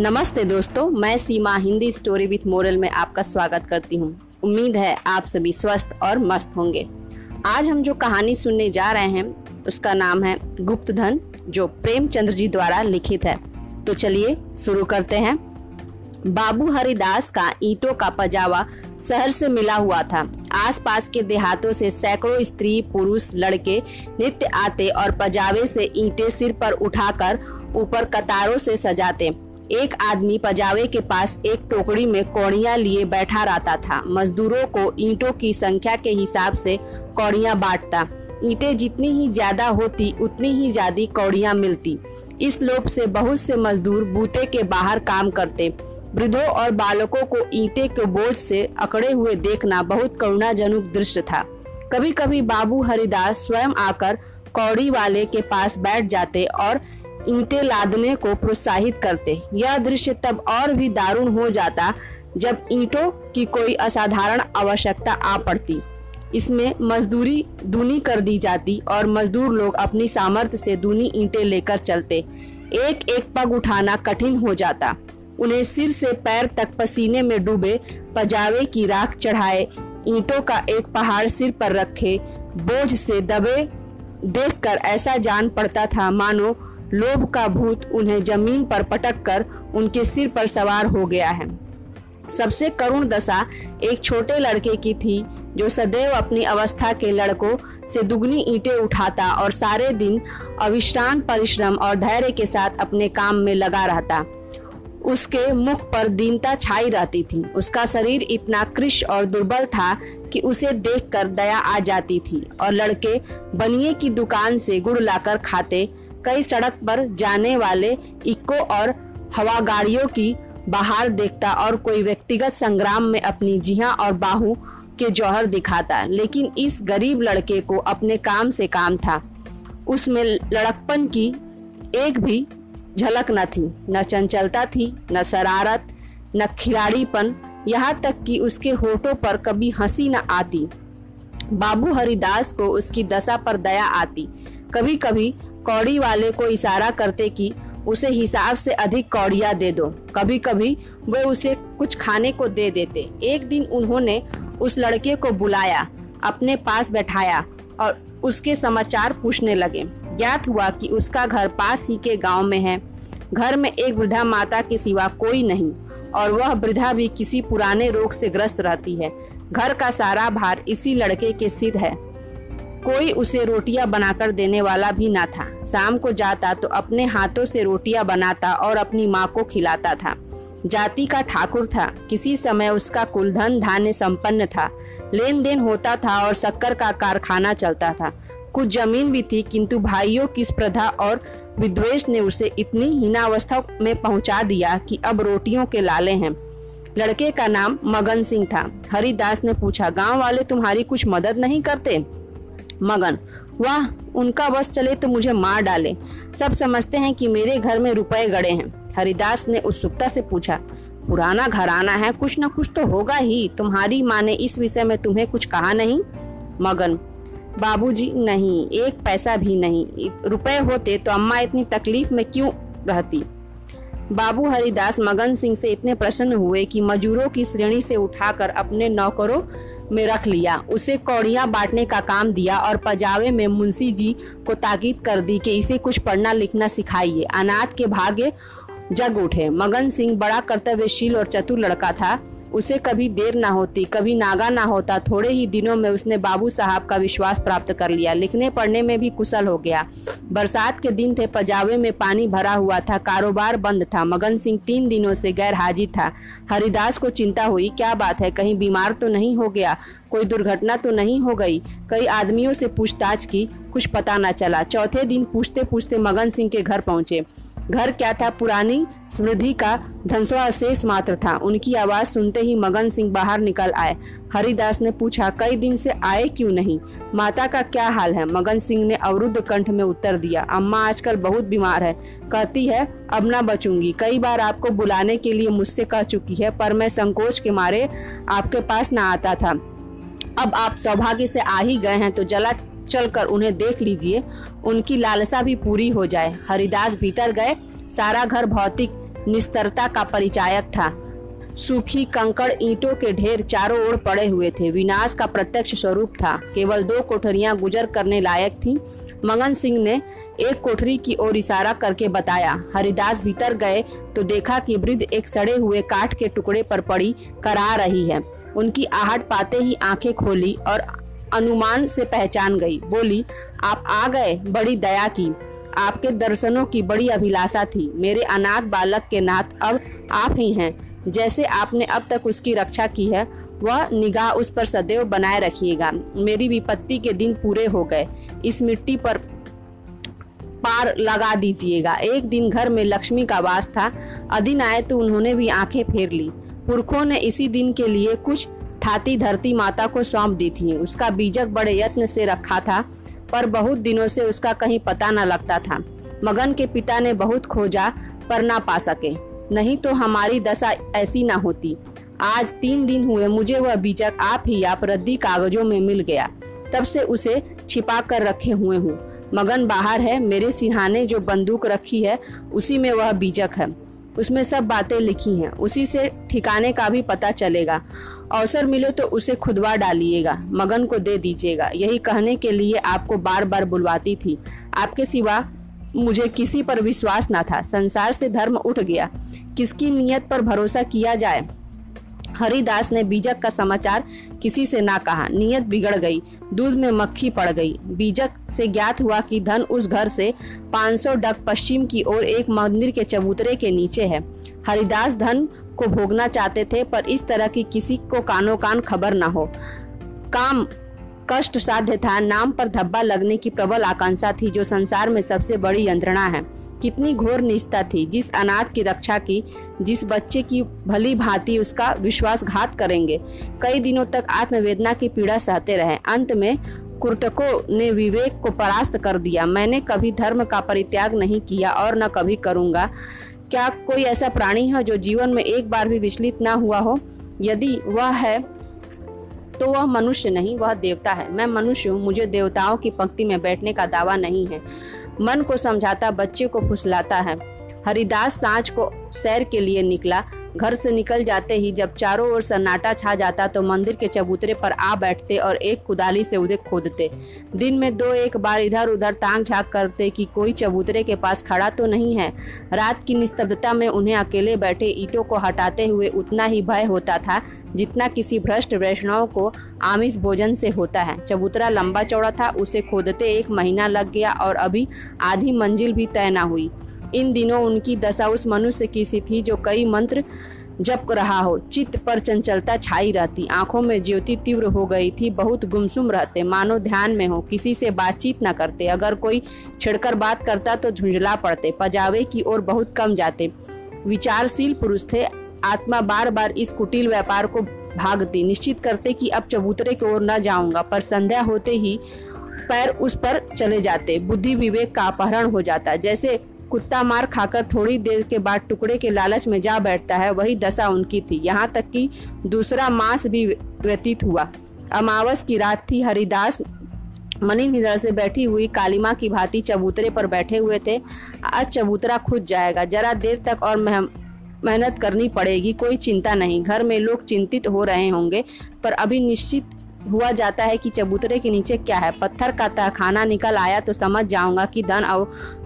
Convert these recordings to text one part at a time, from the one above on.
नमस्ते दोस्तों, मैं Seema, Hindi story with moral में आपका स्वागत करती हूँ। उम्मीद है आप सभी स्वस्थ और मस्त होंगे। आज हम जो कहानी सुनने जा रहे हैं, उसका नाम है गुप्त धन जो प्रेमचंद्र जी द्वारा लिखित है। तो चलिए शुरू करते हैं। बाबू हरिदास का ईंटों का पजावा शहर से मिला हुआ था। आसपास के देहातों से सैकड़ों स्त्री, पुरुष, लड़के नित्य आते और पजावे से ईटे सिर पर उठाकर ऊपर कतारों से सजाते। एक आदमी पजावे के पास एक टोकरी में कौड़ियाँ लिए बैठा रहता था। मजदूरों को ईंटों की संख्या के हिसाब से कौड़ियाँ बांटता। ईंटें जितनी ही ज़्यादा होती, उतनी ही ज़्यादा कौड़ियाँ मिलती। इस लोभ से बहुत से मजदूर बूते के बाहर काम करते। वृद्धों और बालकों को ईंटे के बोझ से अकड़े हुए देखना बहुत करुणाजनक दृश्य था। कभी कभी बाबू हरिदास स्वयं आकर कौड़ी वाले के पास बैठ जाते और ईंटें लादने को प्रोत्साहित करते। यह दृश्य तब और भी दारुण हो जाता जब ईंटों की कोई असाधारण आवश्यकता आ पड़ती। इसमें मजदूरी दूनी कर दी जाती और मजदूर लोग अपनी सामर्थ्य से दूनी ईंटें लेकर चलते। एक एक पग उठाना कठिन हो जाता। उन्हें सिर से पैर तक पसीने में डूबे, पजावे की राख चढ़ाए, ईंटों का एक पहाड़ सिर पर रखे, बोझ से दबे। देखकर ऐसा जान पड़ता था, मानो लोभ का भूत उन्हें ज़मीन पर पटक कर उनके सिर पर सवार हो गया है। सबसे करुण दशा एक छोटे लड़के की थी, जो सदैव अपनी अवस्था के लड़कों से दुगनी ईंटें उठाता और सारे दिन अविश्रांत, परिश्रम और धैर्य के साथ अपने काम में लगा रहता। उसके मुख पर दीनता छाई रहती थी। उसका शरीर इतना कृष और दुर्बल था कि उसे देखकर दया आ जाती थी और लड़के बनिए की दुकान से गुड़ लाकर खाते कई सड़क पर जाने वाले इक्को और हवा गाड़ियों की बाहर देखता और कोई व्यक्तिगत संग्राम में अपनी जिहा और बाहू के जौहर दिखाता, लेकिन इस गरीब लड़के को अपने काम से काम था। उसमें लड़कपन की एक भी झलक न थी, न चंचलता थी, न शरारत, न खिलाड़ीपन। यहाँ तक कि उसके होठों पर कभी हँसी न आती। बाबू हरिदास को उसकी दशा पर दया आती। कभी कभी कौड़ी वाले को इशारा करते कि उसे हिसाब से अधिक कौड़िया दे दो। कभी कभी वे उसे कुछ खाने को दे देते। एक दिन उन्होंने उस लड़के को बुलाया, अपने पास बैठाया और उसके समाचार पूछने लगे। ज्ञात हुआ कि उसका घर पास ही के गाँव में है। घर में एक वृद्धा माता के सिवा कोई नहीं और वह वृद्धा भी किसी पुराने रोग से ग्रस्त रहती है। घर का सारा भार इसी लड़के के सिद्ध है। कोई उसे रोटियाँ बनाकर देने वाला भी ना था। शाम को जाता तो अपने हाथों से रोटियाँ बनाता और अपनी माँ को खिलाता था। जाति का ठाकुर था। किसी समय उसका कुलधन धान्य संपन्न था। लेन देन होता था और शक्कर का कारखाना चलता था। कुछ ज़मीन भी थी, किंतु भाइयों की स्पर्धा और विद्वेष ने उसे इतनी हीनावस्था में पहुँचा दिया कि अब रोटियों के लाले हैं। लड़के का नाम मगन सिंह था। हरिदास ने पूछा, गाँव वाले तुम्हारी कुछ मदद नहीं करते? मगन। वाह, उनका बस चले तो मुझे मार डाले। सब समझते हैं कि मेरे घर में रुपए गड़े हैं। हरिदास ने उत्सुकता से पूछा, पुराना घराना है, कुछ न कुछ तो होगा ही। तुम्हारी माँ ने इस विषय में तुम्हें कुछ कहा नहीं? मगन, बाबूजी, नहीं, एक पैसा भी नहीं। रुपए होते तो अम्मा इतनी तकलीफ़ में क्यों रहती? बाबू हरिदास मगन सिंह से इतने प्रसन्न हुए कि मजूरों की श्रेणी से उठाकर अपने नौकरों में रख लिया। उसे कौड़ियाँ बांटने का काम दिया और पजावे में मुंशी जी को ताकीद कर दी कि इसे कुछ पढ़ना लिखना सिखाइए। अनाथ के भाग्य जग उठे। मगन सिंह बड़ा कर्तव्यशील और चतुर लड़का था। उसे कभी देर ना होती, कभी नागा ना होता। थोड़े ही दिनों में उसने बाबू साहब का विश्वास प्राप्त कर लिया। लिखने पढ़ने में भी कुशल हो गया। बरसात के दिन थे, पजावे में पानी भरा हुआ था, कारोबार बंद था। मगन सिंह तीन दिनों से गैर हाजिर था। हरिदास को चिंता हुई, क्या बात है, कहीं बीमार तो नहीं हो गया? कोई दुर्घटना तो नहीं हो गई? कई आदमियों से पूछताछ की, कुछ पता न चला। चौथे दिन पूछते पूछते मगन सिंह के घर पहुँचे। घर क्या था पुरानी? समृद्धि का धनसवा शेष मात्र था। उनकी आवाज़ सुनते ही मगन सिंह बाहर निकल आए। हरिदास ने पूछा, कई दिन से आए क्यों नहीं? माता का क्या हाल है? मगन सिंह ने अवरुद्ध कंठ में उत्तर दिया, अम्मा आजकल बहुत बीमार है। कहती है, अब ना बचूँगी। कई बार आपको बुलाने के लिए मुझसे कह चुकी है, पर मैं संकोच के मारे आपके पास ना आता था। अब आप सौभाग्य से आ ही गए हैं तो जला चलकर उन्हें देख लीजिए। उनकी लालसा भी पूरी हो जाए। हरिदास भीतर गए। सारा घर भौतिक निस्तरता का परिचायक था। सूखी कंकड़ ईंटों के ढेर चारों ओर पड़े हुए थे। विनाश का प्रत्यक्ष स्वरूप था। केवल दो कोठरियाँ गुजर करने लायक थीं। मगन सिंह ने एक कोठरी की ओर इशारा करके बताया। हरिदास भीतर गए तो देखा कि वृद्ध एक सड़े हुए काठ के टुकड़े पर पड़ी, करा रही है। उनकी आहट पाते ही आँखें खोली और अनुमान से पहचान गई। बोली, आप आ गए, बड़ी दया की। आपके दर्शनों की बड़ी अभिलाषा थी। मेरे अनाथ बालक के नाथ अब आप ही हैं। जैसे आपने अब तक उसकी रक्षा की है, वह निगाह उस पर सदैव बनाए रखिएगा। मेरी विपत्ति के दिन पूरे हो गए। इस मिट्टी पर पार लगा दीजिएगा। एक दिन घर में लक्ष्मी का वास था। अदिन आए तो उन्होंने भी आँखें फेर ली। पुरखों ने इसी दिन के लिए कुछ ठाती धरती माता को सौंप दी थी। उसका बीजक बड़े यत्न से रखा था, पर बहुत दिनों से उसका कहीं पता न लगता था। मगन के पिता ने बहुत खोजा, पर ना पा सके। नहीं तो हमारी दशा ऐसी ना होती। आज तीन दिन हुए, मुझे वह बीजक आप ही आप रद्दी कागजों में मिल गया। तब से उसे छिपा कर रखे हुए हूँ। मगन बाहर है, मेरे सिरहाने जो बंदूक रखी है, उसी में वह बीजक है। उसमें सब बातें लिखी हैं। उसी से ठिकाने का भी पता चलेगा। अवसर मिले तो उसे खुदवा डालिएगा, मगन को दे दीजिएगा। यही कहने के लिए आपको बार बार बुलवाती थी। आपके सिवा मुझे किसी पर विश्वास ना था। संसार से धर्म उठ गया। किसकी नियत पर भरोसा किया जाए? हरिदास ने बीजक का समाचार किसी से ना कहा। नियत बिगड़ गई। दूध में मक्खी पड़ गई। बीजक से ज्ञात हुआ कि धन उस घर से 500 डग पश्चिम की ओर एक मंदिर के चबूतरे के नीचे है। हरिदास धन को भोगना चाहते थे, पर इस तरह की किसी को कानो कान खबर न हो। काम कष्ट साध्य था। नाम पर धब्बा लगने की प्रबल आकांक्षा थी, जो संसार में सबसे बड़ी यंत्रणा है। कितनी घोर निष्ठा थी, जिस अनाथ की रक्षा की, जिस बच्चे की भली भांति उसका विश्वासघात करेंगे। कई दिनों तक आत्मवेदना की पीड़ा सहते रहे। अंत में कुर्तकों ने विवेक को परास्त कर दिया। मैंने कभी धर्म का परित्याग नहीं किया और न कभी करूँगा। क्या कोई ऐसा प्राणी है जो जीवन में एक बार भी विचलित ना हुआ हो? यदि वह है तो वह मनुष्य नहीं, वह देवता है। मैं मनुष्य हूँ, मुझे देवताओं की पंक्ति में बैठने का दावा नहीं है। मन को समझाता बच्चे को फुसलाता है। हरिदास साँझ को सैर के लिए निकला। घर से निकल जाते ही जब चारों ओर सन्नाटा छा जाता तो मंदिर के चबूतरे पर आ बैठते और एक कुदाली से उसे खोदते दिन में दो एक बार इधर उधर तांग झाँक करते कि कोई चबूतरे के पास खड़ा तो नहीं है। रात की निस्तब्धता में उन्हें अकेले बैठे ईटों को हटाते हुए उतना ही भय होता था जितना किसी भ्रष्ट वैष्णव को आमिष भोजन से होता है। चबूतरा लंबा चौड़ा था, उसे खोदते एक महीना लग गया और अभी आधी मंजिल भी तय न हुई। इन दिनों उनकी दशा उस मनुष्य की सी थी जो कई मंत्र जप रहा हो। चित्त पर चंचलता छाई रहती। आँखों में ज्योति तीव्र हो गई थी। बहुत गुमसुम रहते। मानो ध्यान में हो। किसी से बातचीत न करते। अगर कोई छिड़कर बात करता तो झुंझला पड़ते। पजावे की ओर बहुत कम जाते। विचारशील पुरुष थे। आत्मा बार बार इस कुटिल व्यापार को भागती। निश्चित करते कि अब चबूतरे की ओर न जाऊँगा, पर संध्या होते ही पैर उस पर चले जाते। बुद्धि विवेक का अपहरण हो जाता। जैसे कुत्ता मार खाकर थोड़ी देर के बाद टुकड़े के लालच में जा बैठता है, वही दशा उनकी थी। यहाँ तक कि दूसरा मास भी व्यतीत हुआ। अमावस की रात थी, हरिदास मनी निधर से बैठी हुई कालिमा की भांति चबूतरे पर बैठे हुए थे। आज चबूतरा खुद जाएगा। जरा देर तक और मेहनत करनी पड़ेगी, कोई चिंता नहीं। घर में लोग चिंतित हो रहे होंगे, पर अभी निश्चित हुआ जाता है कि चबूतरे के नीचे क्या है? पत्थर का तहखाना निकल आया तो समझ जाऊँगा कि धन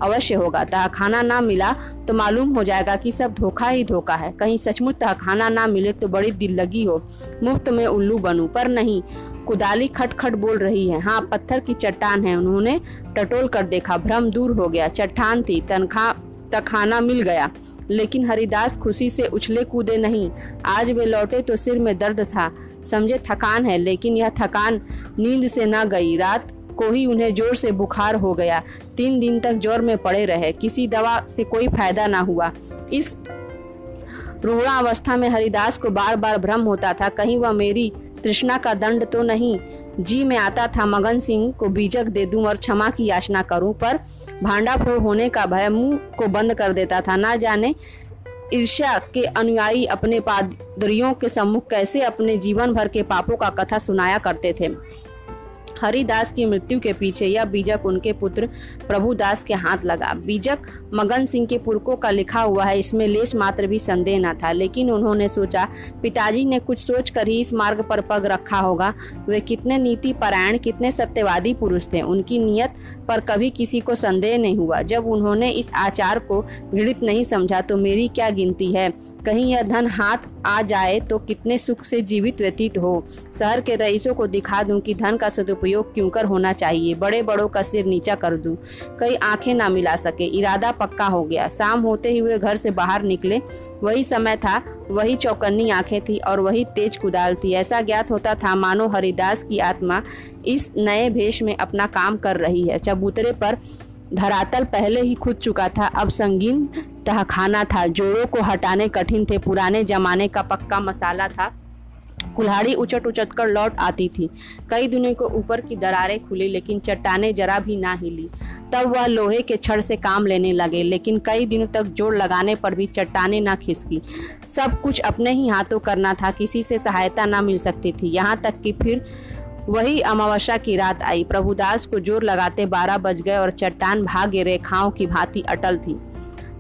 अवश्य होगा। तहखाना ना मिला तो मालूम हो जाएगा कि सब धोखा ही धोखा है। कहीं सचमुच तहखाना ना मिले तो बड़ी दिल लगी हो। मुफ़्त में उल्लू बनू, पर नहीं। कुदाली खट खट बोल रही है। हाँ पत्थर की चट्टान है। उन्होंने टटोल कर देखा। भ्रम दूर हो गया। चट्टान थी। तनखा, तखाना मिल गया। लेकिन हरिदास खुशी से उछले कूदे नहीं। आज वे लौटे तो सिर में दर्द था। समझे, थकान है, लेकिन यह थकान नींद से न गई। रात को ही उन्हें ज़ोर से बुखार हो गया। तीन दिन तक ज़ोर में पड़े रहे। किसी दवा से कोई फ़ायदा ना हुआ। इस रूढ़ा अवस्था में हरिदास को बार बार भ्रम होता था। कहीं वह मेरी तृष्णा का दंड तो नहीं, जी में आता था। मगन सिंह को बीजक दे दूँ और क्षमा की याचना करूँ, पर भांडाफोड़ होने का भय मुँह को बंद कर देता था। ना जाने ईर्ष्या के अनुयायी अपने पादरियों के सम्मुख कैसे अपने जीवन भर के पापों का कथा सुनाया करते थे? हरिदास की मृत्यु के पीछे यह बीजक उनके पुत्र प्रभुदास के हाथ लगा। बीजक मगन सिंह के पुरखों का लिखा हुआ है, इसमें लेश मात्र भी संदेह न था, लेकिन उन्होंने सोचा, पिताजी ने कुछ सोच कर ही इस मार्ग पर पग रखा होगा। वे कितने नीति परायण, कितने सत्यवादी पुरुष थे। उनकी नियत पर कभी किसी को संदेह नहीं हुआ। जब उन्होंने इस आचार को घृणित नहीं समझा तो मेरी क्या गिनती है? कहीं यह धन हाथ आ जाए तो कितने सुख से जीवित व्यतीत हो। शहर के रईसों को दिखा दूँ कि धन का सदुपयोग क्यों कर होना चाहिए। बड़े बड़ों का सिर नीचा कर दूँ। कई आँखें ना मिला सके। इरादा पक्का हो गया। शाम होते ही वे घर से बाहर निकले। वही समय था, वही चौकन्नी आँखें थी और वही तेज कुदाल थी। ऐसा ज्ञात होता था, मानो हरिदास की आत्मा इस नए भेष में अपना काम कर रही है। चबूतरे पर धरातल पहले ही खुद चुका था। अब संगीन तहखाना था। जोड़ों को हटाने कठिन थे। पुराने जमाने का पक्का मसाला था। कुल्हाड़ी उचट उचट कर लौट आती थी। कई दिनों को ऊपर की दरारें खुली, लेकिन चट्टाने जरा भी ना हिली। तब वह लोहे के छड़ से काम लेने लगे, लेकिन कई दिनों तक जोड़ लगाने पर भी चट्टाने ना खिसकी। सब कुछ अपने ही हाथों करना था। किसी से सहायता ना मिल सकती थी। यहाँ तक कि फिर वही अमावस्या की रात आई। प्रभुदास को ज़ोर लगाते बारह बज गए और चट्टान भाग्य रेखाओं की भांति अटल थी।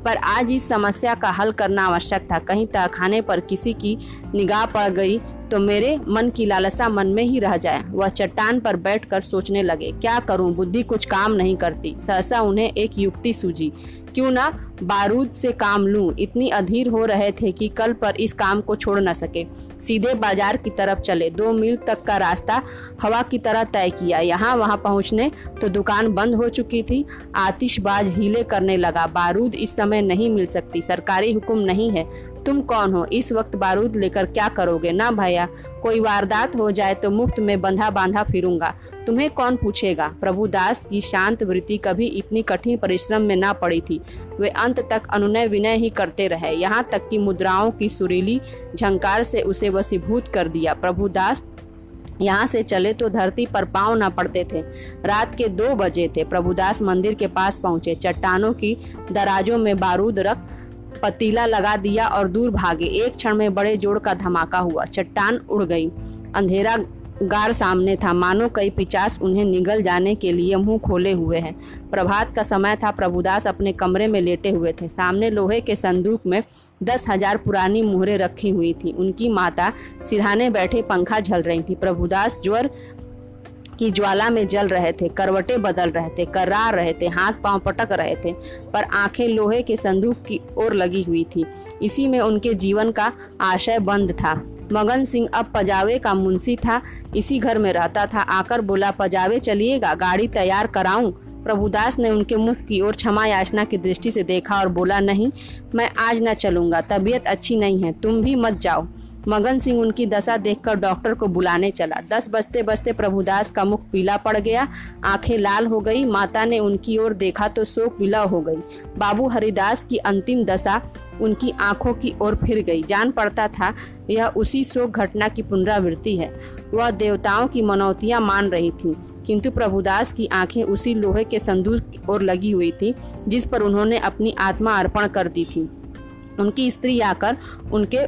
पर आज इस समस्या का हल करना आवश्यक था। कहीं तहखाने पर किसी की निगाह पड़ गई तो मेरे मन की लालसा मन में ही रह जाए। वह चट्टान पर बैठकर सोचने लगे, क्या करूँ? बुद्धि कुछ काम नहीं करती। सहसा उन्हें एक युक्ति सूझी, क्यों ना बारूद से काम लूँ? इतनी अधीर हो रहे थे कि कल पर इस काम को छोड़ न सके। सीधे बाज़ार की तरफ़ चले। दो मील तक का रास्ता हवा की तरह तय किया। यहाँ वहाँ पहुँचने तो दुकान बंद हो चुकी थी। आतिशबाज हीले करने लगा। बारूद इस समय नहीं मिल सकती। सरकारी हुक्म नहीं है। तुम कौन हो? इस वक्त बारूद लेकर क्या करोगे? ना भैया, कोई वारदात हो जाए तो मुफ़्त में बंधा बांधा फिरूँगा। तुम्हें कौन पूछेगा? प्रभुदास की शांत वृत्ति कभी इतनी कठिन परिश्रम में ना पड़ी थी। वे अंत तक अनुनय विनय ही करते रहे। यहाँ तक कि मुद्राओं की सुरीली झंकार से उसे वसीभूत कर दिया। प्रभुदास यहाँ से चले तो धरती पर पाँव ना पड़ते थे। रात के दो बजे थे। प्रभुदास मंदिर के पास पहुँचे। चट्टानों की दराजों में बारूद रख पतीला लगा दिया और दूर भागे। एक क्षण में बड़े जोड़ का धमाका हुआ। चट्टान उड़ गई। अंधेरा गार सामने था। मानो कई पिचास उन्हें निगल जाने के लिए मुँह खोले हुए हैं। प्रभात का समय था। प्रभुदास अपने कमरे में लेटे हुए थे। सामने लोहे के संदूक में दस हज़ार पुरानी मुहरें रखी हुई थी। उनकी माता सिरहाने बैठे पंखा झल रही थी। प्रभुदास ज्वर की ज्वाला में जल रहे थे, करवटे बदल रहे थे कर्रार रहे थे, हाथ पाँव पटक रहे थे, पर आँखें लोहे के संदूक की ओर लगी हुई थी। इसी में उनके जीवन का आशय बंद था। मगन सिंह अब पजावे का मुंशी था, इसी घर में रहता था। आकर बोला, पजावे चलिएगा, गाड़ी तैयार कराऊं? प्रभुदास ने उनके मुख की ओर क्षमा याचना की दृष्टि से देखा और बोला, नहीं, मैं आज न चलूँगा, तबीयत अच्छी नहीं है, तुम भी मत जाओ। मगन सिंह उनकी दशा देखकर डॉक्टर को बुलाने चला। दस बजते बजते प्रभुदास का मुख पीला पड़ गया, आँखें लाल हो गई, माता ने उनकी ओर देखा तो शोक विलय हो गई। बाबू हरिदास की अंतिम दशा उनकी आँखों की ओर फिर गई। जान पड़ता था, यह उसी शोक घटना की पुनरावृत्ति है। वह देवताओं की मनौतियाँ मान रही थी, किंतु प्रभुदास की आँखें उसी लोहे के संदूक की ओर लगी हुई थी, जिस पर उन्होंने अपनी आत्मा अर्पण कर दी थी। उनकी स्त्री आकर उनके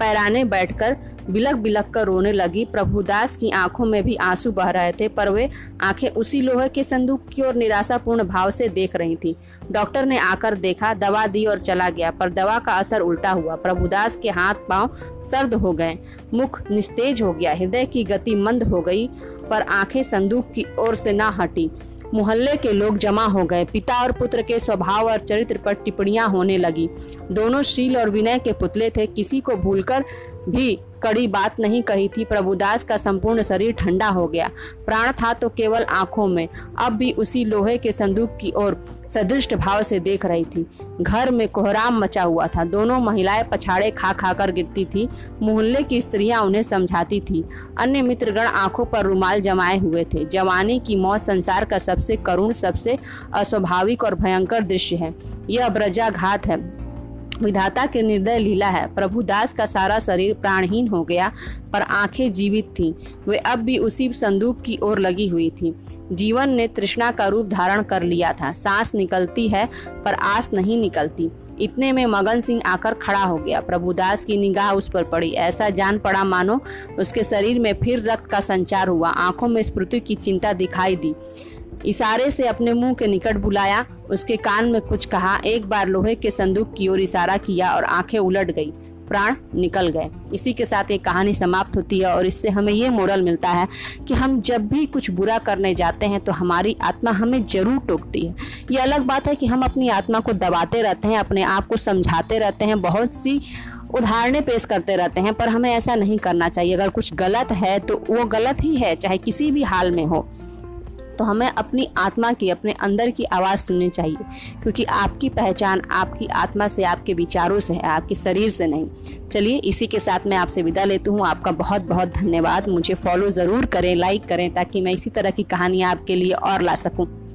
पैराने बैठकर बिलक बिलक कर रोने लगी। प्रभुदास की आँखों में भी आँसू बह रहे थे, पर वे आँखें उसी लोहे के संदूक की ओर निराशापूर्ण भाव से देख रही थी। डॉक्टर ने आकर देखा, दवा दी और चला गया, पर दवा का असर उल्टा हुआ। प्रभुदास के हाथ पाँव सर्द हो गए, मुख निस्तेज हो गया, हृदय की गति मंद हो गई, पर आँखें संदूक की ओर से ना हटी। मोहल्ले के लोग जमा हो गए। पिता और पुत्र के स्वभाव और चरित्र पर टिप्पणियाँ होने लगी। दोनों शील और विनय के पुतले थे। किसी को भूलकर भी कड़ी बात नहीं कही थी। प्रभुदास का संपूर्ण शरीर ठंडा हो गया। प्राण था तो केवल आँखों में। अब भी उसी लोहे के संदूक की ओर सदृष्ट भाव से देख रही थी। घर में कोहराम मचा हुआ था। दोनों महिलाएँ पछाड़े खा खा कर गिरती थी। मोहल्ले की स्त्रियाँ उन्हें समझाती थी। अन्य मित्रगण आँखों पर रुमाल जमाए हुए थे। जवानी की मौत संसार का सबसे करुण, सबसे अस्वाभाविक और भयंकर दृश्य है। यह ब्रजाघात है। विधाता के निर्दय लीला है। प्रभुदास का सारा शरीर प्राणहीन हो गया, पर आँखें जीवित थीं। वे अब भी उसी संदूक की ओर लगी हुई थीं। जीवन ने तृष्णा का रूप धारण कर लिया था। सांस निकलती है, पर आस नहीं निकलती। इतने में मगन सिंह आकर खड़ा हो गया। प्रभुदास की निगाह उस पर पड़ी। ऐसा जान पड़ा मानो उसके शरीर में फिर रक्त का संचार हुआ। आँखों में स्मृति की चिंता दिखाई दी। इशारे से अपने मुँह के निकट बुलाया, उसके कान में कुछ कहा, एक बार लोहे के संदूक की ओर इशारा किया और आँखें उलट गई, प्राण निकल गए। इसी के साथ ये कहानी समाप्त होती है और इससे हमें ये मोरल मिलता है कि हम जब भी कुछ बुरा करने जाते हैं तो हमारी आत्मा हमें ज़रूर टोकती है। ये अलग बात है कि हम अपनी आत्मा को दबाते रहते हैं, अपने आप को समझाते रहते हैं, बहुत सी उदाहरणें पेश करते रहते हैं, पर हमें ऐसा नहीं करना चाहिए। अगर कुछ गलत है तो वो गलत ही है, चाहे किसी भी हाल में हो। तो हमें अपनी आत्मा की, अपने अंदर की आवाज़ सुननी चाहिए। क्योंकि आपकी पहचान आपकी आत्मा से, आपके विचारों से है, आपके शरीर से नहीं। चलिए, इसी के साथ मैं आपसे विदा लेती हूँ। आपका बहुत बहुत धन्यवाद। मुझे फॉलो ज़रूर करें लाइक करें, ताकि मैं इसी तरह की कहानियाँ आपके लिए और ला सकूँ।